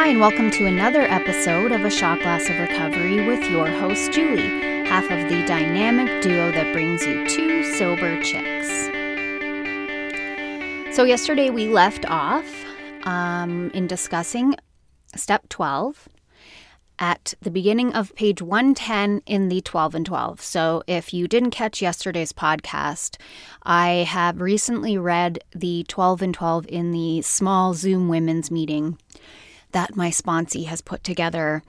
Hi, and welcome to another episode of A Shot Glass of Recovery with your host, Julie, half of the dynamic duo that brings you two sober chicks. So, yesterday we left off um, in discussing step 12 at the beginning of page 110 in the 12 and 12. So, if you didn't catch yesterday's podcast, I have recently read the 12 and 12 in the small Zoom women's meeting that my sponsee has put together.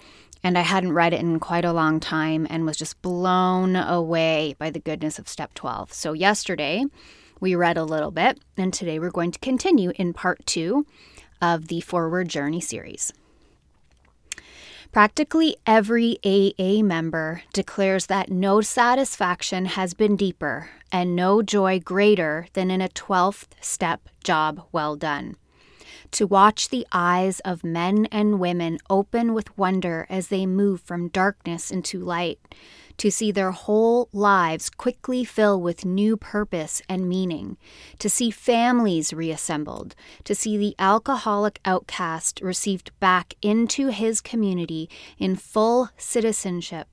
And I hadn't read it in quite a long time and was just blown away by the goodness of step 12. So, yesterday we read a little bit, and today we're going to continue in part two of the Forward Journey series. Practically every AA member declares that no satisfaction has been deeper and no joy greater than in a 12th step job well done. To watch the eyes of men and women open with wonder as they move from darkness into light, to see their whole lives quickly fill with new purpose and meaning, to see families reassembled, to see the alcoholic outcast received back into his community in full citizenship,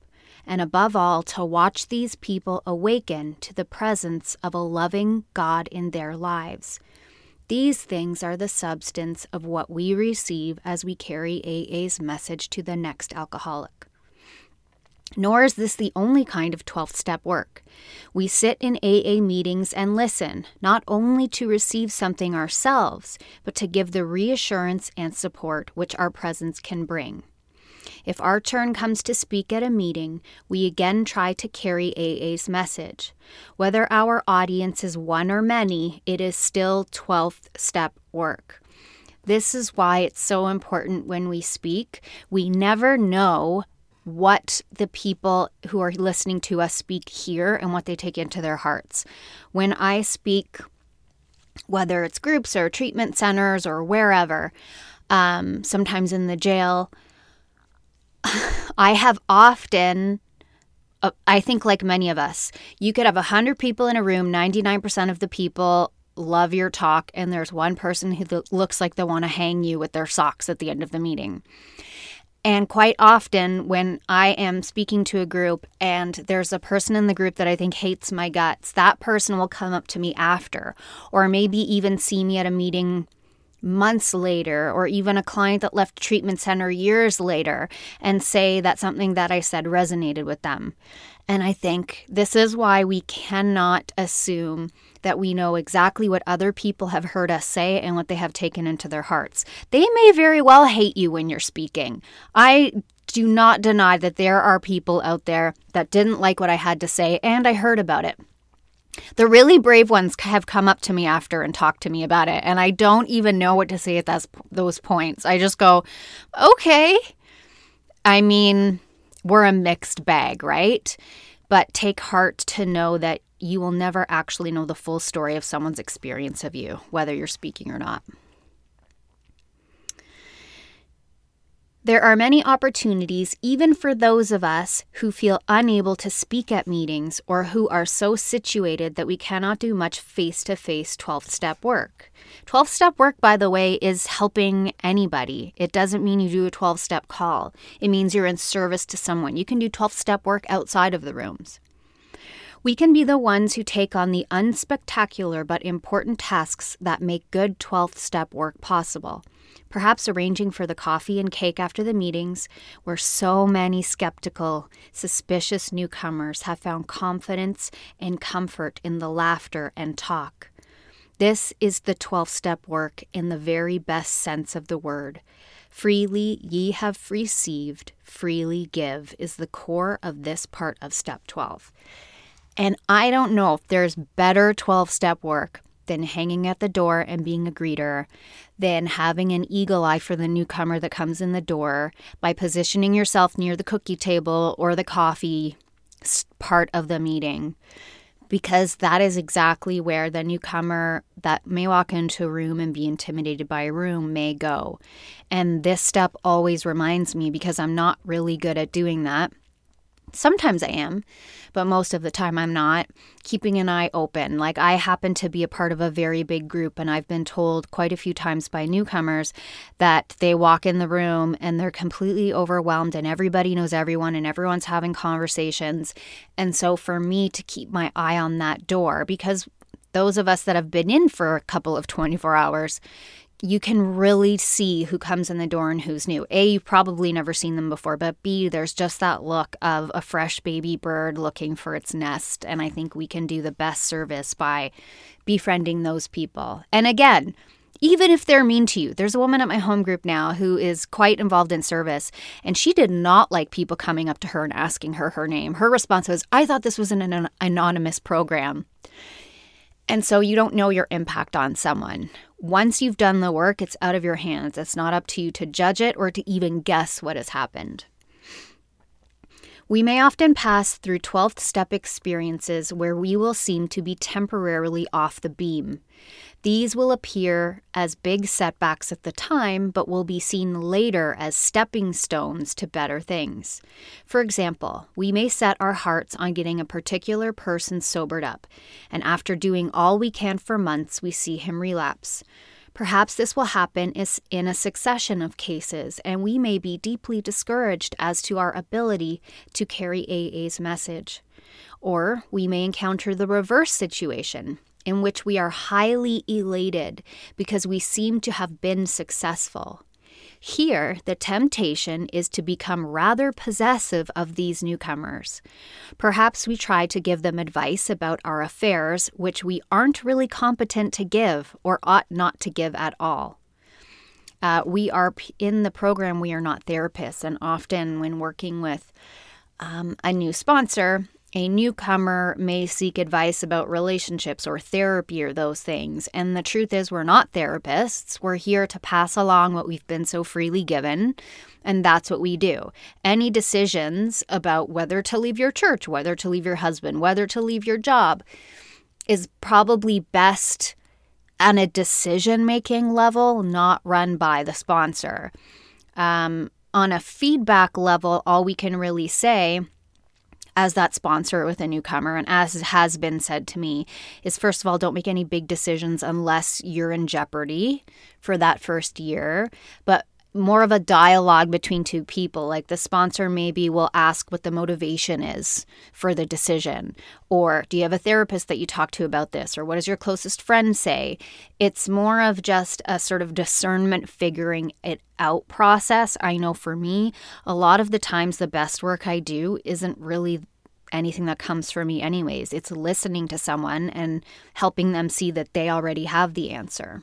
and above all, to watch these people awaken to the presence of a loving God in their lives. These things are the substance of what we receive as we carry AA's message to the next alcoholic. Nor is this the only kind of 12th step work. We sit in AA meetings and listen, not only to receive something ourselves, but to give the reassurance and support which our presence can bring. If our turn comes to speak at a meeting, we again try to carry AA's message. Whether our audience is one or many, it is still 12th step work. This is why it's so important when we speak. We never know what the people who are listening to us speak here and what they take into their hearts. When I speak, whether it's groups or treatment centers or wherever, um, sometimes in the jail, I have often. Uh, I think, like many of us, you could have 100 people in a room, 99% of the people love your talk, and there's one person who looks like they want to hang you with their socks at the end of the meeting. And quite often, when I am speaking to a group and there's a person in the group that I think hates my guts, that person will come up to me after, or maybe even see me at a meeting months later, or even a client that left treatment center years later and say that something that I said resonated with them. And I think this is why we cannot assume that we know exactly what other people have heard us say and what they have taken into their hearts. They may very well hate you when you're speaking. I do not deny that there are people out there that didn't like what I had to say, and I heard about it. The really brave ones have come up to me after and talked to me about it, and I don't even know what to say at those, those points. I just go, okay. I mean, we're a mixed bag, right? But take heart to know that you will never actually know the full story of someone's experience of you, whether you're speaking or not. There are many opportunities, even for those of us who feel unable to speak at meetings or who are so situated that we cannot do much face to face 12 step work. 12 step work, by the way, is helping anybody. It doesn't mean you do a 12 step call, it means you're in service to someone. You can do 12 step work outside of the rooms. We can be the ones who take on the unspectacular but important tasks that make good 12th step work possible. Perhaps arranging for the coffee and cake after the meetings, where so many skeptical, suspicious newcomers have found confidence and comfort in the laughter and talk. This is the 12th step work in the very best sense of the word. Freely ye have received, freely give is the core of this part of step 12. And I don't know if there's better 12 step work than hanging at the door and being a greeter, than having an eagle eye for the newcomer that comes in the door by positioning yourself near the cookie table or the coffee part of the meeting. Because that is exactly where the newcomer that may walk into a room and be intimidated by a room may go. And this step always reminds me because I'm not really good at doing that Sometimes I am, but most of the time I'm not. Keeping an eye open. Like I happen to be a part of a very big group, and I've been told quite a few times by newcomers that they walk in the room and they're completely overwhelmed, and everybody knows everyone, and everyone's having conversations. And so for me to keep my eye on that door, because those of us that have been in for a couple of 24 hours, you can really see who comes in the door and who's new. A, you've probably never seen them before, but B, there's just that look of a fresh baby bird looking for its nest. And I think we can do the best service by befriending those people. And again, even if they're mean to you. There's a woman at my home group now who is quite involved in service, and she did not like people coming up to her and asking her her name. Her response was, I thought this was an anonymous program. And so you don't know your impact on someone. Once you've done the work, it's out of your hands. It's not up to you to judge it or to even guess what has happened. We may often pass through 12th step experiences where we will seem to be temporarily off the beam. These will appear as big setbacks at the time, but will be seen later as stepping stones to better things. For example, we may set our hearts on getting a particular person sobered up, and after doing all we can for months, we see him relapse. Perhaps this will happen in a succession of cases, and we may be deeply discouraged as to our ability to carry AA's message. Or we may encounter the reverse situation in which we are highly elated because we seem to have been successful. Here, the temptation is to become rather possessive of these newcomers. Perhaps we try to give them advice about our affairs, which we aren't really competent to give or ought not to give at all. Uh, we are in the program, we are not therapists, and often when working with um, a new sponsor, a newcomer may seek advice about relationships or therapy or those things. And the truth is, we're not therapists. We're here to pass along what we've been so freely given. And that's what we do. Any decisions about whether to leave your church, whether to leave your husband, whether to leave your job is probably best on a decision making level, not run by the sponsor. Um, on a feedback level, all we can really say as that sponsor with a newcomer, and as has been said to me, is first of all, don't make any big decisions unless you're in jeopardy for that first year. But more of a dialogue between two people. Like the sponsor maybe will ask what the motivation is for the decision. Or do you have a therapist that you talk to about this? Or what does your closest friend say? It's more of just a sort of discernment, figuring it out process. I know for me, a lot of the times the best work I do isn't really anything that comes for me, anyways. It's listening to someone and helping them see that they already have the answer.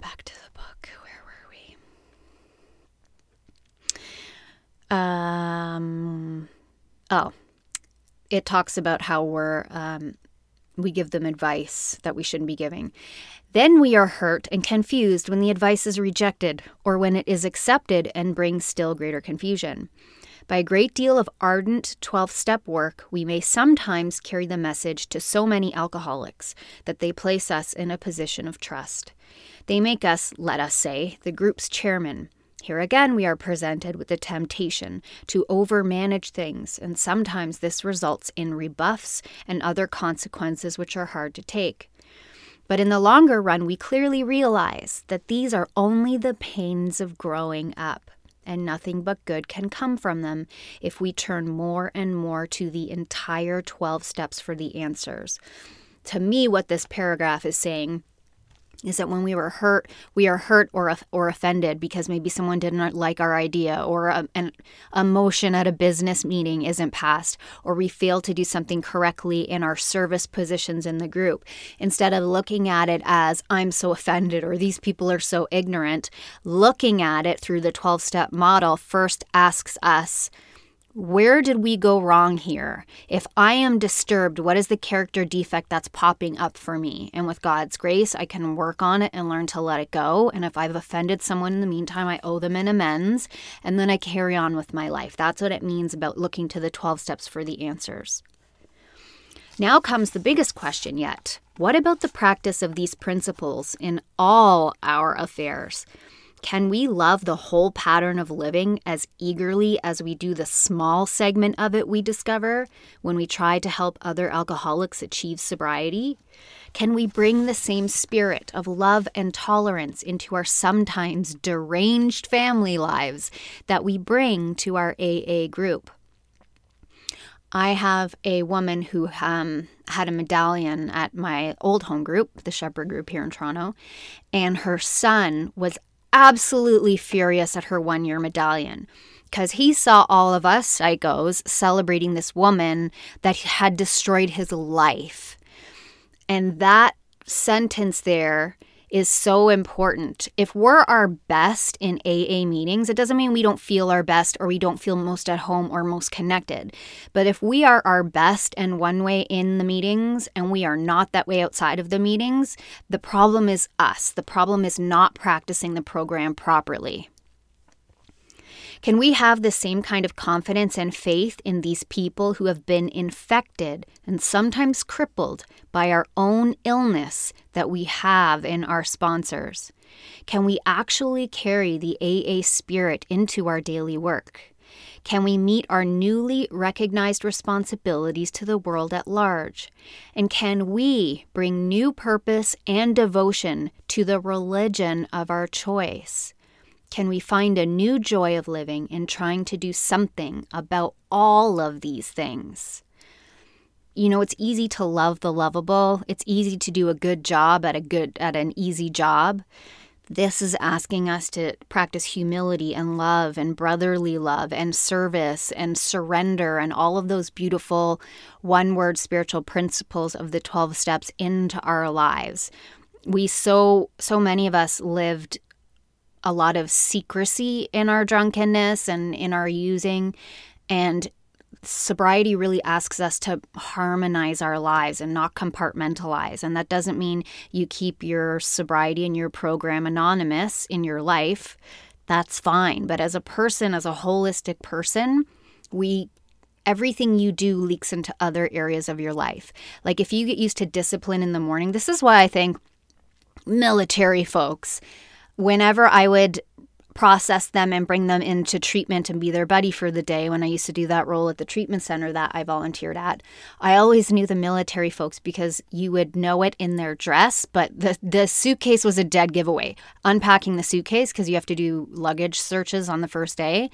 Back to the book. Where were we? Um, oh, it talks about how we're um, we give them advice that we shouldn't be giving. Then we are hurt and confused when the advice is rejected or when it is accepted and brings still greater confusion. By a great deal of ardent 12 step work, we may sometimes carry the message to so many alcoholics that they place us in a position of trust. They make us, let us say, the group's chairman, here again, we are presented with the temptation to overmanage things, and sometimes this results in rebuffs and other consequences which are hard to take. But in the longer run, we clearly realize that these are only the pains of growing up, and nothing but good can come from them if we turn more and more to the entire 12 steps for the answers. To me, what this paragraph is saying is that when we were hurt, we are hurt or or offended because maybe someone didn't like our idea, or a, an emotion at a business meeting isn't passed, or we fail to do something correctly in our service positions in the group. Instead of looking at it as I'm so offended or these people are so ignorant, looking at it through the 12 step model first asks us where did we go wrong here? If I am disturbed, what is the character defect that's popping up for me? And with God's grace, I can work on it and learn to let it go. And if I've offended someone in the meantime, I owe them an amends. And then I carry on with my life. That's what it means about looking to the 12 steps for the answers. Now comes the biggest question yet. What about the practice of these principles in all our affairs? Can we love the whole pattern of living as eagerly as we do the small segment of it we discover when we try to help other alcoholics achieve sobriety? Can we bring the same spirit of love and tolerance into our sometimes deranged family lives that we bring to our AA group? I have a woman who um, had a medallion at my old home group, the Shepherd group here in Toronto, and her son was absolutely furious at her one year medallion because he saw all of us psychos celebrating this woman that had destroyed his life. And that sentence there is so important. If we're our best in AA meetings, it doesn't mean we don't feel our best or we don't feel most at home or most connected. But if we are our best and one way in the meetings and we are not that way outside of the meetings, the problem is us. The problem is not practicing the program properly. Can we have the same kind of confidence and faith in these people who have been infected and sometimes crippled by our own illness that we have in our sponsors? Can we actually carry the AA spirit into our daily work? Can we meet our newly recognized responsibilities to the world at large? And can we bring new purpose and devotion to the religion of our choice? Can we find a new joy of living in trying to do something about all of these things? You know, it's easy to love the lovable. It's easy to do a good job at a good at an easy job. This is asking us to practice humility and love and brotherly love and service and surrender and all of those beautiful one word spiritual principles of the 12 steps into our lives. We so so many of us lived a lot of secrecy in our drunkenness and in our using. And sobriety really asks us to harmonize our lives and not compartmentalize. And that doesn't mean you keep your sobriety and your program anonymous in your life. That's fine. But as a person, as a holistic person, we everything you do leaks into other areas of your life. Like if you get used to discipline in the morning, this is why I think military folks whenever I would process them and bring them into treatment and be their buddy for the day when I used to do that role at the treatment center that I volunteered at. I always knew the military folks because you would know it in their dress, but the the suitcase was a dead giveaway. Unpacking the suitcase because you have to do luggage searches on the first day.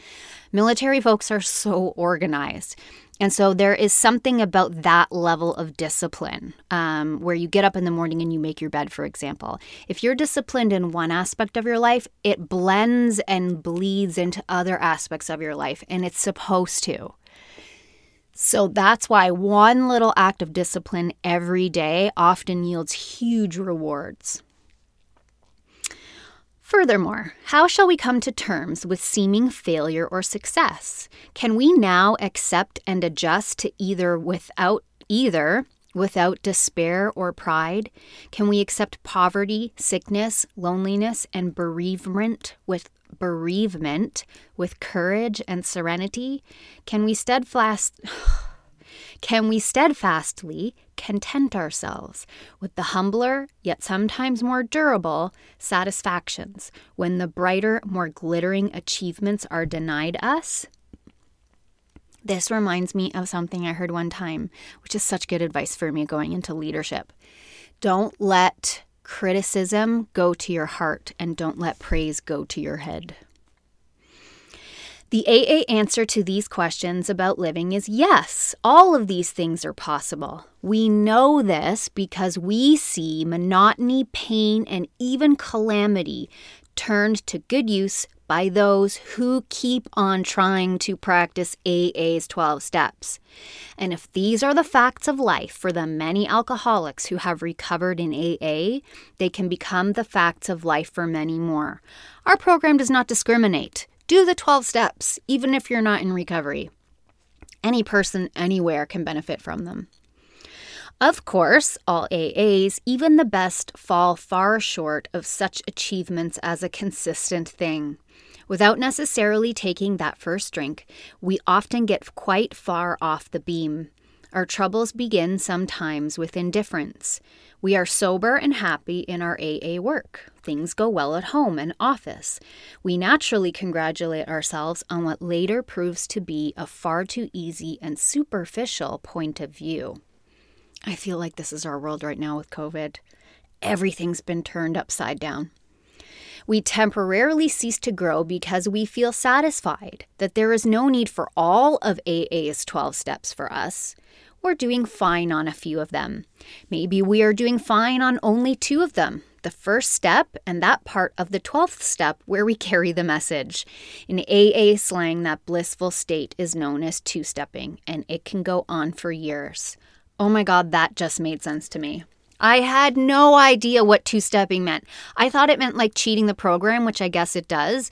Military folks are so organized. And so there is something about that level of discipline um, where you get up in the morning and you make your bed, for example. If you're disciplined in one aspect of your life, it blends and bleeds into other aspects of your life, and it's supposed to. So that's why one little act of discipline every day often yields huge rewards. Furthermore, how shall we come to terms with seeming failure or success? Can we now accept and adjust to either without either without despair or pride? Can we accept poverty, sickness, loneliness, and bereavement with bereavement with courage and serenity? Can we steadfast Can we steadfastly content ourselves with the humbler, yet sometimes more durable, satisfactions when the brighter, more glittering achievements are denied us? This reminds me of something I heard one time, which is such good advice for me going into leadership. Don't let criticism go to your heart, and don't let praise go to your head. The AA answer to these questions about living is yes, all of these things are possible. We know this because we see monotony, pain, and even calamity turned to good use by those who keep on trying to practice AA's 12 steps. And if these are the facts of life for the many alcoholics who have recovered in AA, they can become the facts of life for many more. Our program does not discriminate. Do the 12 steps, even if you're not in recovery. Any person anywhere can benefit from them. Of course, all AAs, even the best, fall far short of such achievements as a consistent thing. Without necessarily taking that first drink, we often get quite far off the beam. Our troubles begin sometimes with indifference. We are sober and happy in our AA work. Things go well at home and office. We naturally congratulate ourselves on what later proves to be a far too easy and superficial point of view. I feel like this is our world right now with COVID. Everything's been turned upside down. We temporarily cease to grow because we feel satisfied that there is no need for all of AA's 12 steps for us. We're doing fine on a few of them. Maybe we are doing fine on only two of them the first step and that part of the 12th step where we carry the message. In AA slang, that blissful state is known as two stepping, and it can go on for years. Oh my God, that just made sense to me. I had no idea what two stepping meant. I thought it meant like cheating the program, which I guess it does,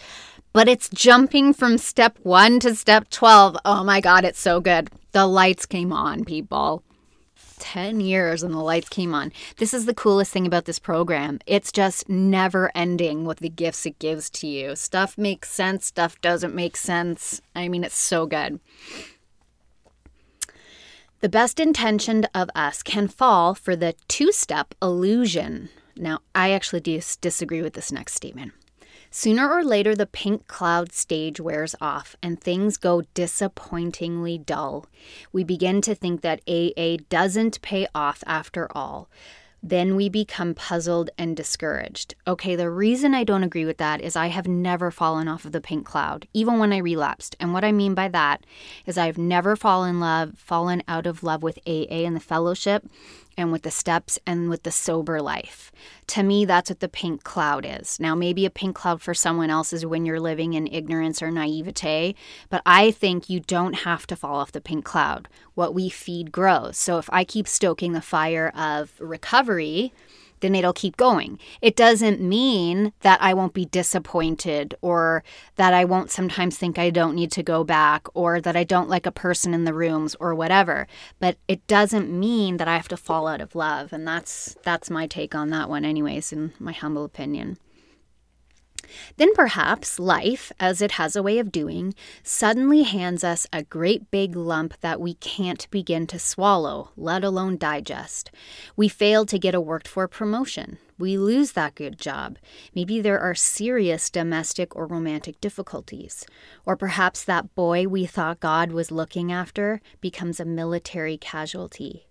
but it's jumping from step one to step 12. Oh my God, it's so good. The lights came on, people. 10 years and the lights came on. This is the coolest thing about this program. It's just never ending with the gifts it gives to you. Stuff makes sense, stuff doesn't make sense. I mean, it's so good. The best intentioned of us can fall for the two step illusion. Now, I actually dis- disagree with this next statement. Sooner or later, the pink cloud stage wears off and things go disappointingly dull. We begin to think that AA doesn't pay off after all then we become puzzled and discouraged. Okay, the reason I don't agree with that is I have never fallen off of the pink cloud, even when I relapsed. And what I mean by that is I've never fallen in love, fallen out of love with AA and the fellowship and with the steps and with the sober life. To me, that's what the pink cloud is. Now, maybe a pink cloud for someone else is when you're living in ignorance or naivete, but I think you don't have to fall off the pink cloud. What we feed grows. So if I keep stoking the fire of recovery, then it'll keep going. It doesn't mean that I won't be disappointed or that I won't sometimes think I don't need to go back or that I don't like a person in the rooms or whatever. But it doesn't mean that I have to fall out of love. And that's that's my take on that one anyways in my humble opinion. Then perhaps life, as it has a way of doing, suddenly hands us a great big lump that we can't begin to swallow, let alone digest. We fail to get a worked for promotion. We lose that good job. Maybe there are serious domestic or romantic difficulties. Or perhaps that boy we thought God was looking after becomes a military casualty.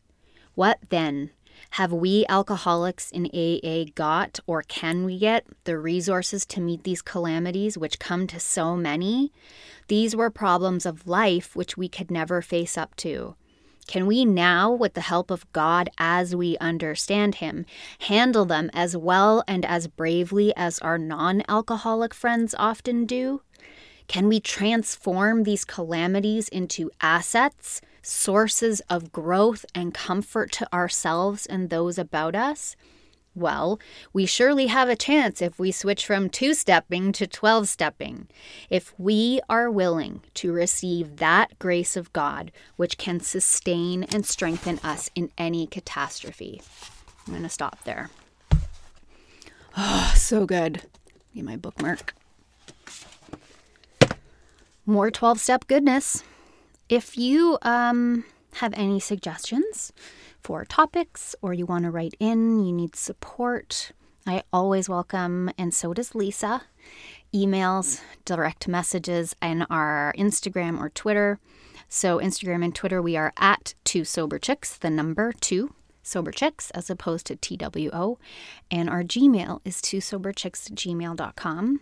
What then? Have we alcoholics in AA got or can we get the resources to meet these calamities which come to so many? These were problems of life which we could never face up to. Can we now, with the help of God as we understand Him, handle them as well and as bravely as our non alcoholic friends often do? Can we transform these calamities into assets, sources of growth and comfort to ourselves and those about us? Well, we surely have a chance if we switch from two stepping to 12 stepping. If we are willing to receive that grace of God, which can sustain and strengthen us in any catastrophe. I'm going to stop there. Oh, so good. Get my bookmark more 12 step goodness. If you um, have any suggestions for topics or you want to write in, you need support, I always welcome, and so does Lisa, emails, direct messages, and our Instagram or Twitter. So, Instagram and Twitter, we are at two sober chicks, the number two sober chicks, as opposed to TWO. And our Gmail is two sober chicks gmail.com.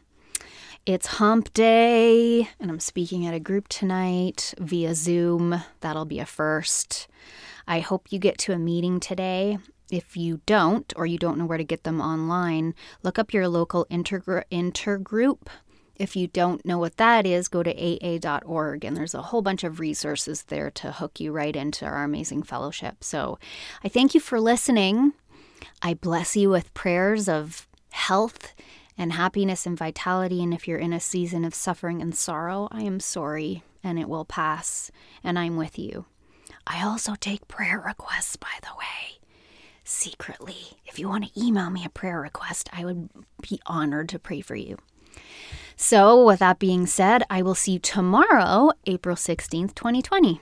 It's hump day, and I'm speaking at a group tonight via Zoom. That'll be a first. I hope you get to a meeting today. If you don't, or you don't know where to get them online, look up your local intergr- intergroup. If you don't know what that is, go to aa.org, and there's a whole bunch of resources there to hook you right into our amazing fellowship. So I thank you for listening. I bless you with prayers of health and happiness and vitality. And if you're in a season of suffering and sorrow, I am sorry and it will pass, and I'm with you. I also take prayer requests, by the way, secretly. If you want to email me a prayer request, I would be honored to pray for you. So, with that being said, I will see you tomorrow, April 16th, 2020.